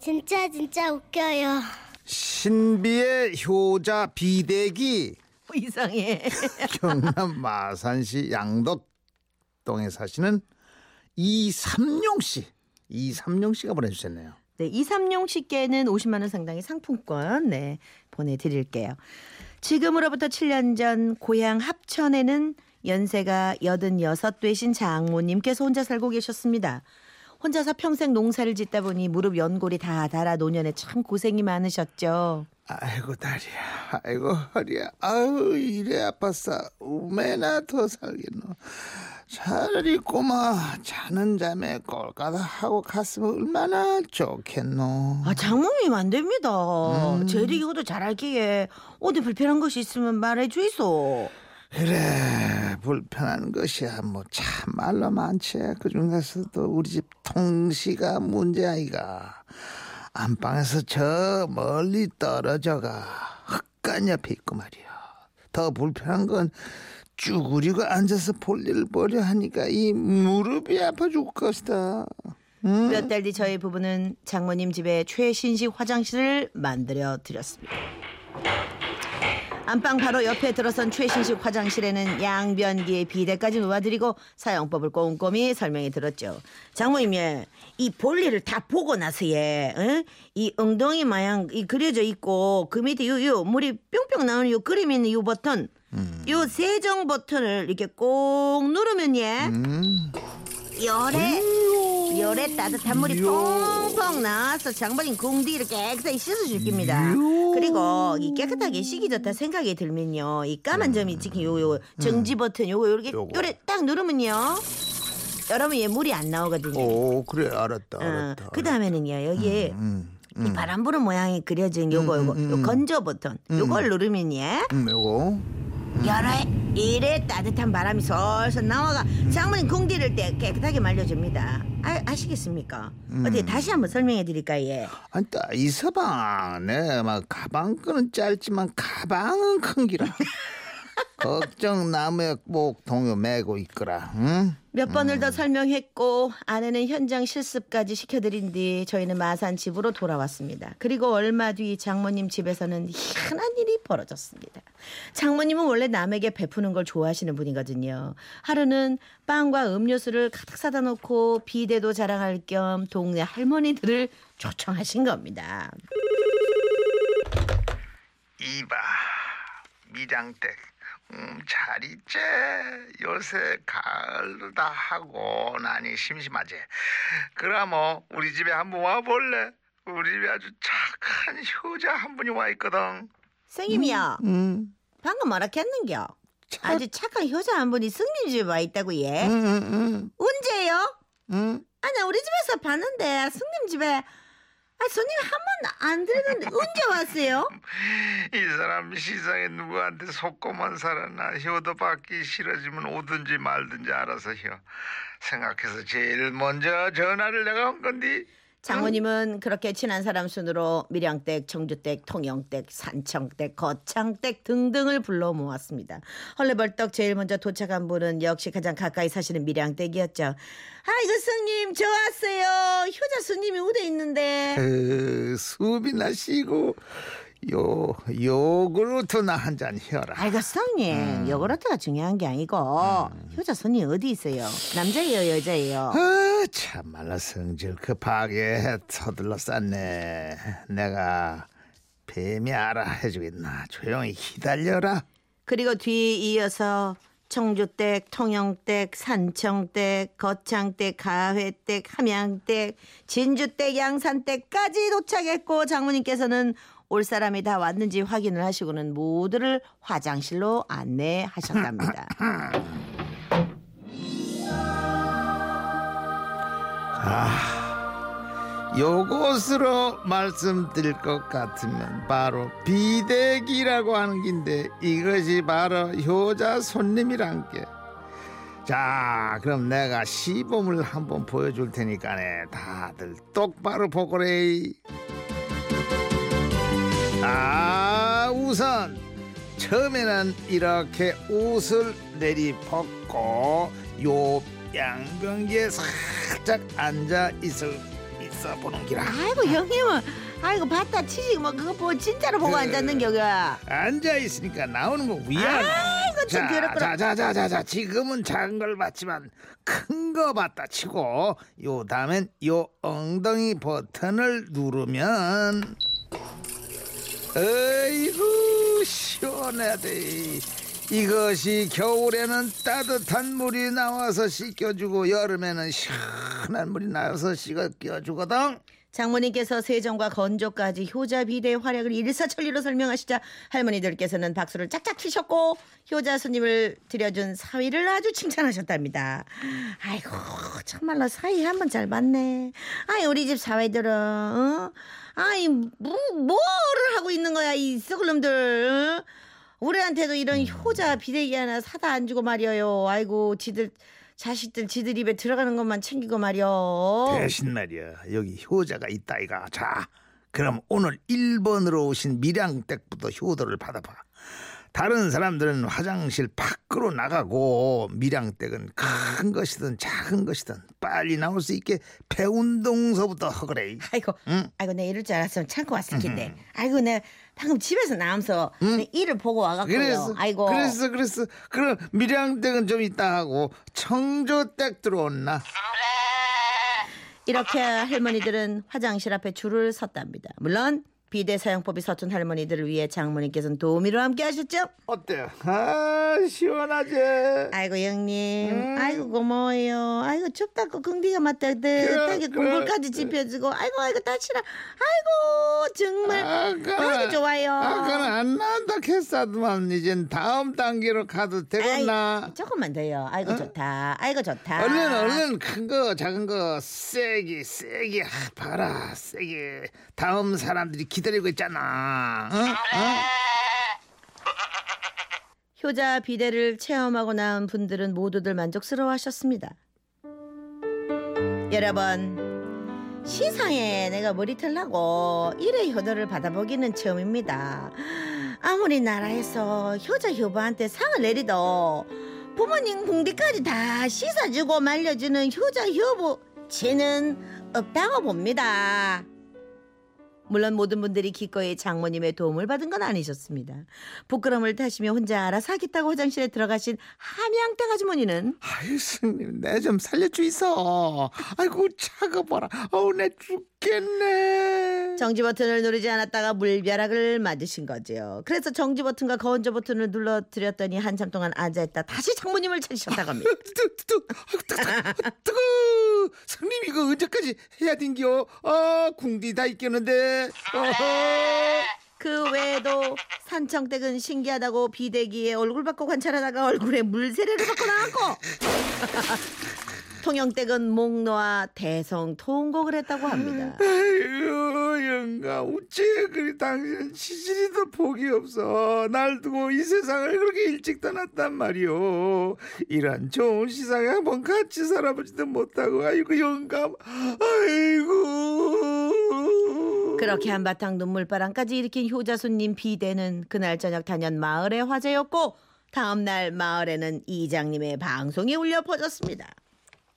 진짜 진짜 웃겨요. 신비의 효자 비대기 이상해. 경남 마산시 양덕동에 사시는 이삼용 씨. 이삼용 씨가 보내주셨네요. 네, 이삼용 씨께는 50만 원 상당의 상품권 네, 보내드릴게요. 지금으로부터 7년 전 고향 합천에는 연세가 86 되신 장모님께서 혼자 살고 계셨습니다. 혼자서 평생 농사를 짓다 보니 무릎 연골이 다 닳아 노년에 참 고생이 많으셨죠. 아이고 다리야 아이고 허리야 아유 이래 아팠어 우매나 더 살겠노 차라리 꼬마 자는 잠에 꼴까다 하고 갔으면 얼마나 좋겠노 아, 장모님 안 됩니다. 음. 제리기도 잘할기에 어디 불편한 것이 있으면 말해 주이소. 그래 불편한 것이야. 뭐 참말로 많지. 그중에서도 우리 집 통시가 문제 아이가. 안방에서 저 멀리 떨어져가 흙간 옆에 있고 말이야. 더 불편한 건 쭈그리고 앉아서 볼일을 보려 하니까 이 무릎이 아파 죽을 것이다. 응? 몇달 뒤 저희 부부는 장모님 집에 최신식 화장실을 만들어 드렸습니다. 안방 바로 옆에 들어선 최신식 화장실에는 양변기에 비데까지 놓아드리고 사용법을 꼼꼼히 설명해 들었죠. 장모님 예, 이 볼일을 다 보고 나서 예, 어? 이 엉덩이 마냥 이 그려져 있고 그 밑에 요, 요 물이 뿅뿅 나오는 요 그림 있는 요 버튼, 요 세정 버튼을 이렇게 꼭 누르면 예, 음. 열에 열에 따뜻한 물이 펑펑 나와서 장모님 궁디를 깨끗하게 씻어줄 겁니다. 그리고 이 깨끗하게 씻기 좋다 생각이 들면요. 이 까만 점이 찍힌 요 요 정지 버튼 요거 요렇게 요거. 요래 딱 누르면요. 여러분 얘 물이 안 나오거든요. 오 그래 알았다 어, 알았다 그 다음에는요 여기에 음, 이 바람 부는 모양이 그려진 요거 요거 음, 음, 요 음. 건조 버튼 요걸 누르면 예 음, 요거 열에 이래 따뜻한 바람이 솔솔 나와가 장모님 궁디를 때 깨끗하게 말려줍니다. 아, 아시겠습니까? 어디 다시 한번 설명해 드릴까요? 예. 안따 이 서방 내막 가방 끈은 짧지만 가방은 큰 기라 걱정 나무에 꼭 동요 메고 있거라 응? 몇 번을 더 설명했고 아내는 현장 실습까지 시켜드린 뒤 저희는 마산 집으로 돌아왔습니다. 그리고 얼마 뒤 장모님 집에서는 희한한 일이 벌어졌습니다. 장모님은 원래 남에게 베푸는 걸 좋아하시는 분이거든요. 하루는 빵과 음료수를 가득 사다 놓고 비대도 자랑할 겸 동네 할머니들을 초청하신 겁니다. 이봐 미장댁 음, 잘 있지 요새 가을다 하고 나니 심심하지 그럼 뭐 우리 집에 한번 와볼래 우리 집에 아주 착한 효자 한 분이 와 있거든 선생님이요. 응, 방금 뭐라 했는겨? 아주 착한 효자 한 분이 승님 집에 와 있다고 예? 응, 응, 응, 언제요? 응. 아니 우리 집에서 봤는데 승님 집에 아 손님 한 번 안 들었는데 언제 왔어요? 이 사람 시상에 누구한테 속고만 살았나? 효도 받기 싫어지면 오든지 말든지 알아서 효 생각해서 제일 먼저 전화를 내가 한 건디 장모님은 그렇게 친한 사람 순으로 밀양댁, 청주댁, 통영댁, 산청댁, 거창댁 등등을 불러 모았습니다. 헐레벌떡 제일 먼저 도착한 분은 역시 가장 가까이 사시는 밀양댁이었죠. 아이고 스님 저 왔어요. 효자 스님이 우대 있는데. 그 수비나 쉬고 요 요구르트나 한잔 혀라. 아이고 스님. 요거르트가 중요한 게 아니고 효자 손님 어디 있어요? 남자예요 여자예요? 아, 참말로 성질 급하게 서둘러 쌌네. 내가 뱀이 알아 해주겠나? 조용히 기다려라. 그리고 뒤에 이어서 청주댁, 통영댁, 산청댁, 거창댁, 가회댁, 함양댁, 진주댁, 양산댁까지 도착했고 장모님께서는 올 사람이 다 왔는지 확인을 하시고는 모두를 화장실로 안내하셨답니다. 아, 요것으로 말씀드릴 것 같으면 바로 비대기라고 하는 긴데 이것이 바로 효자 손님이란 게. 자, 그럼 내가 시범을 한번 보여줄 테니까네. 다들 똑바로 보거래. 아, 우선 처음에는 이렇게 옷을 내리벗고 요 양변기에 살짝 앉아 있을 있어 보는 기라. 아이고 형님은 아이고 봤다 치지 뭐 그거 뭐 진짜로 보고 그- 앉았는 격이야. 앉아 있으니까 나오는 거 위야. 아이고 좀 괴롭구나. 자자자자자 지금은 작은 걸 봤지만 큰 거 봤다 치고 요 다음엔 요 엉덩이 버튼을 누르면 어이구 시원하대. 이것이 겨울에는 따뜻한 물이 나와서 씻겨주고 여름에는 시원 한 물이 나와서 씻겨주거든. 장모님께서 세정과 건조까지 효자 비대의 활약을 일사천리로 설명하시자 할머니들께서는 박수를 짝짝 치셨고 효자 손님을 들여준 사위를 아주 칭찬하셨답니다. 아이고 참말로 사위 한 번잘 봤네. 아이 우리 집 사위들은 어? 아이 뭐, 뭐를 하고 있는 거야 이 썩을 놈들. 어? 우리한테도 이런 효자 비대기 하나 사다 안 주고 말이에요. 아이고 지들 자식들 지들 입에 들어가는 것만 챙기고 말이요. 대신 말이야 여기 효자가 있다 이가 자 그럼 오늘 1번으로 오신 밀양댁부터 효도를 받아봐 다른 사람들은 화장실 밖으로 나가고 밀양댁은 큰 것이든 작은 것이든 빨리 나올 수 있게 배운동서부터 허그래 아이고, 응? 아이고 내 이럴 줄 알았으면 참고 왔을 텐데. 아이고 내 방금 집에서 나오면서 내 일을 보고 와갖고요. 그래서 아이고. 그랬어 그랬어 그럼 밀양댁은 좀 이따 하고 청조댁 들어온나 이렇게 할머니들은 화장실 앞에 줄을 섰답니다. 물론 비대 사용법이 서툰 할머니들을 위해 장모님께서는 도우미로 함께 하셨죠. 어때요 아 시원하지 아이고 형님, 음. 아이고 고마워요. 아이고 춥다고 긍디가 맞다듯하게 그래, 공불까지 그래. 집혀주고, 아이고 아이고 다치라, 아이고 정말 아주 좋아요. 아까는 안 나온다 했사더만 이젠 다음 단계로 가도 되겠나? 아이, 조금만 더요. 아이고 좋다. 아이고 좋다. 얼른 얼른 큰 거 작은 거 세게 세게 아, 봐라 세게 다음 사람들이 기 다리고 있잖아. 어? 어? 효자 비대를 체험하고 나온 분들은 모두들 만족스러워하셨습니다. 여러분 시상에 내가 머리털 나고 일의 효도를 받아보기는 처음입니다. 아무리 나라에서 효자 효부한테 상을 내리도 부모님 궁디까지 다 씻어주고 말려주는 효자 효부 지는 없다고 봅니다. 물론 모든 분들이 기꺼이 장모님의 도움을 받은 건 아니셨습니다. 부끄러움을 타시며 혼자 알아서 하겠다고 화장실에 들어가신 함양댁 아주머니는 아유 스님 내 좀 살려주 있어. 아이고 차가 봐라. 어우 내 죽 겠네. 정지 버튼을 누르지 않았다가 물벼락을 맞으신 거죠. 그래서 정지 버튼과 건조 버튼을 눌러드렸더니 한참 동안 앉아있다 다시 장모님을 찾으셨다고 합니다. 뜨, 뜨거, 뜨거. 스님 이거 언제까지 해야 된겨? 아 궁디 다 있겠는데. 그 외에도 산청댁은 신기하다고 비대기에 얼굴 받고 관찰하다가 얼굴에 물세례를 받고 나왔고 통영댁은 목 놓아 대성 통곡을 했다고 합니다. 아유 영감 어째 그리 당신 시질이도 복이 없어 날 두고 이 세상을 그렇게 일찍 떠났단 말이오 이런 좋은 시상에 한번 같이 살아보지도 못하고 아이고 영감 아이고 그렇게 한바탕 눈물바람까지 일으킨 효자 손님 비대는 그날 저녁 단연 마을의 화제였고 다음날 마을에는 이장님의 방송이 울려 퍼졌습니다.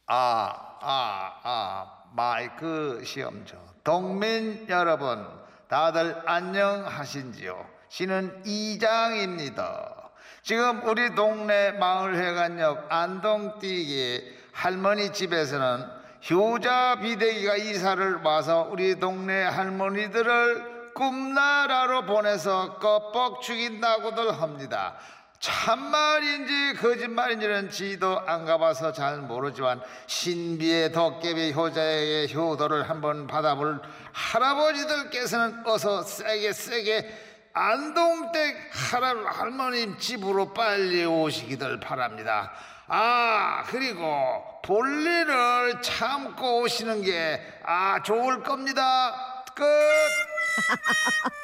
아, 아, 아, 마이크 시험죠. 동민 여러분, 다들 안녕하신지요? 신은 이장입니다. 지금 우리 동네 마을회관역 안동띠기 할머니 집에서는 효자 비대기가 이사를 와서 우리 동네 할머니들을 꿈나라로 보내서 껍벅 죽인다고들 합니다. 참말인지 거짓말인지는 지도 안 가봐서 잘 모르지만 신비의 덕개비 효자에게 효도를 한번 받아볼 할아버지들께서는 어서 세게 세게 안동댁 할아, 할머님 집으로 빨리 오시기를 바랍니다. 아 그리고 볼일을 참고 오시는 게 아 좋을 겁니다. 끝.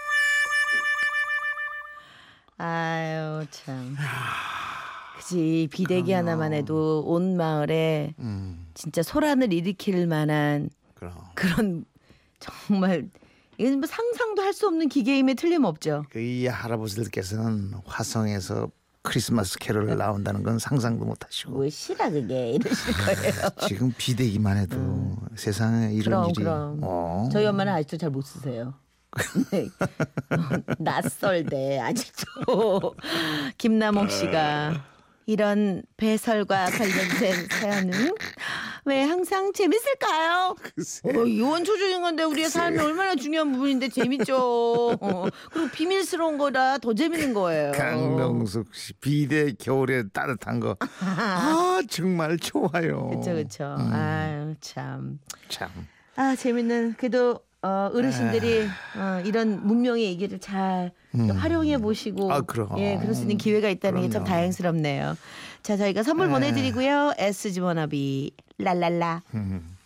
아유 참. 그지 비대기 하나만 해도 온 마을에 진짜 소란을 일으킬 만한 그럼. 그런 정말 이건 뭐 상상도 할 수 없는 기계임에 틀림없죠. 그이 할아버지들께서는 화성에서 크리스마스 캐롤 나온다는 건 상상도 못하시고 무엇이라 그게 이러실 거예요. 지금 비대기만 해도 세상에 이런 그럼 일이 그럼 어. 저희 엄마는 아직도 잘 못 쓰세요. 네. 어, 낯설대 아직도 김남옥 씨가 이런 배설과 관련된 사연은 왜 항상 재밌을까요? 어, 이원 초중인 건데 우리의 삶이 얼마나 중요한 부분인데 재밌죠. 어, 그리고 비밀스러운 거라 더 재밌는 거예요. 강명숙 씨 비대 겨울에 따뜻한 거 아 정말 좋아요. 그렇죠, 그렇죠. 아유 참. 참. 아 재밌는 그래도 어, 어르신들이 어, 이런 문명의 얘기를 잘 활용해 보시고 아. 예 그럴 수 있는 기회가 있다는 게 참. 다행스럽네요. 자 저희가 선물 보내드리고요. SG 워너비 랄랄라. 음.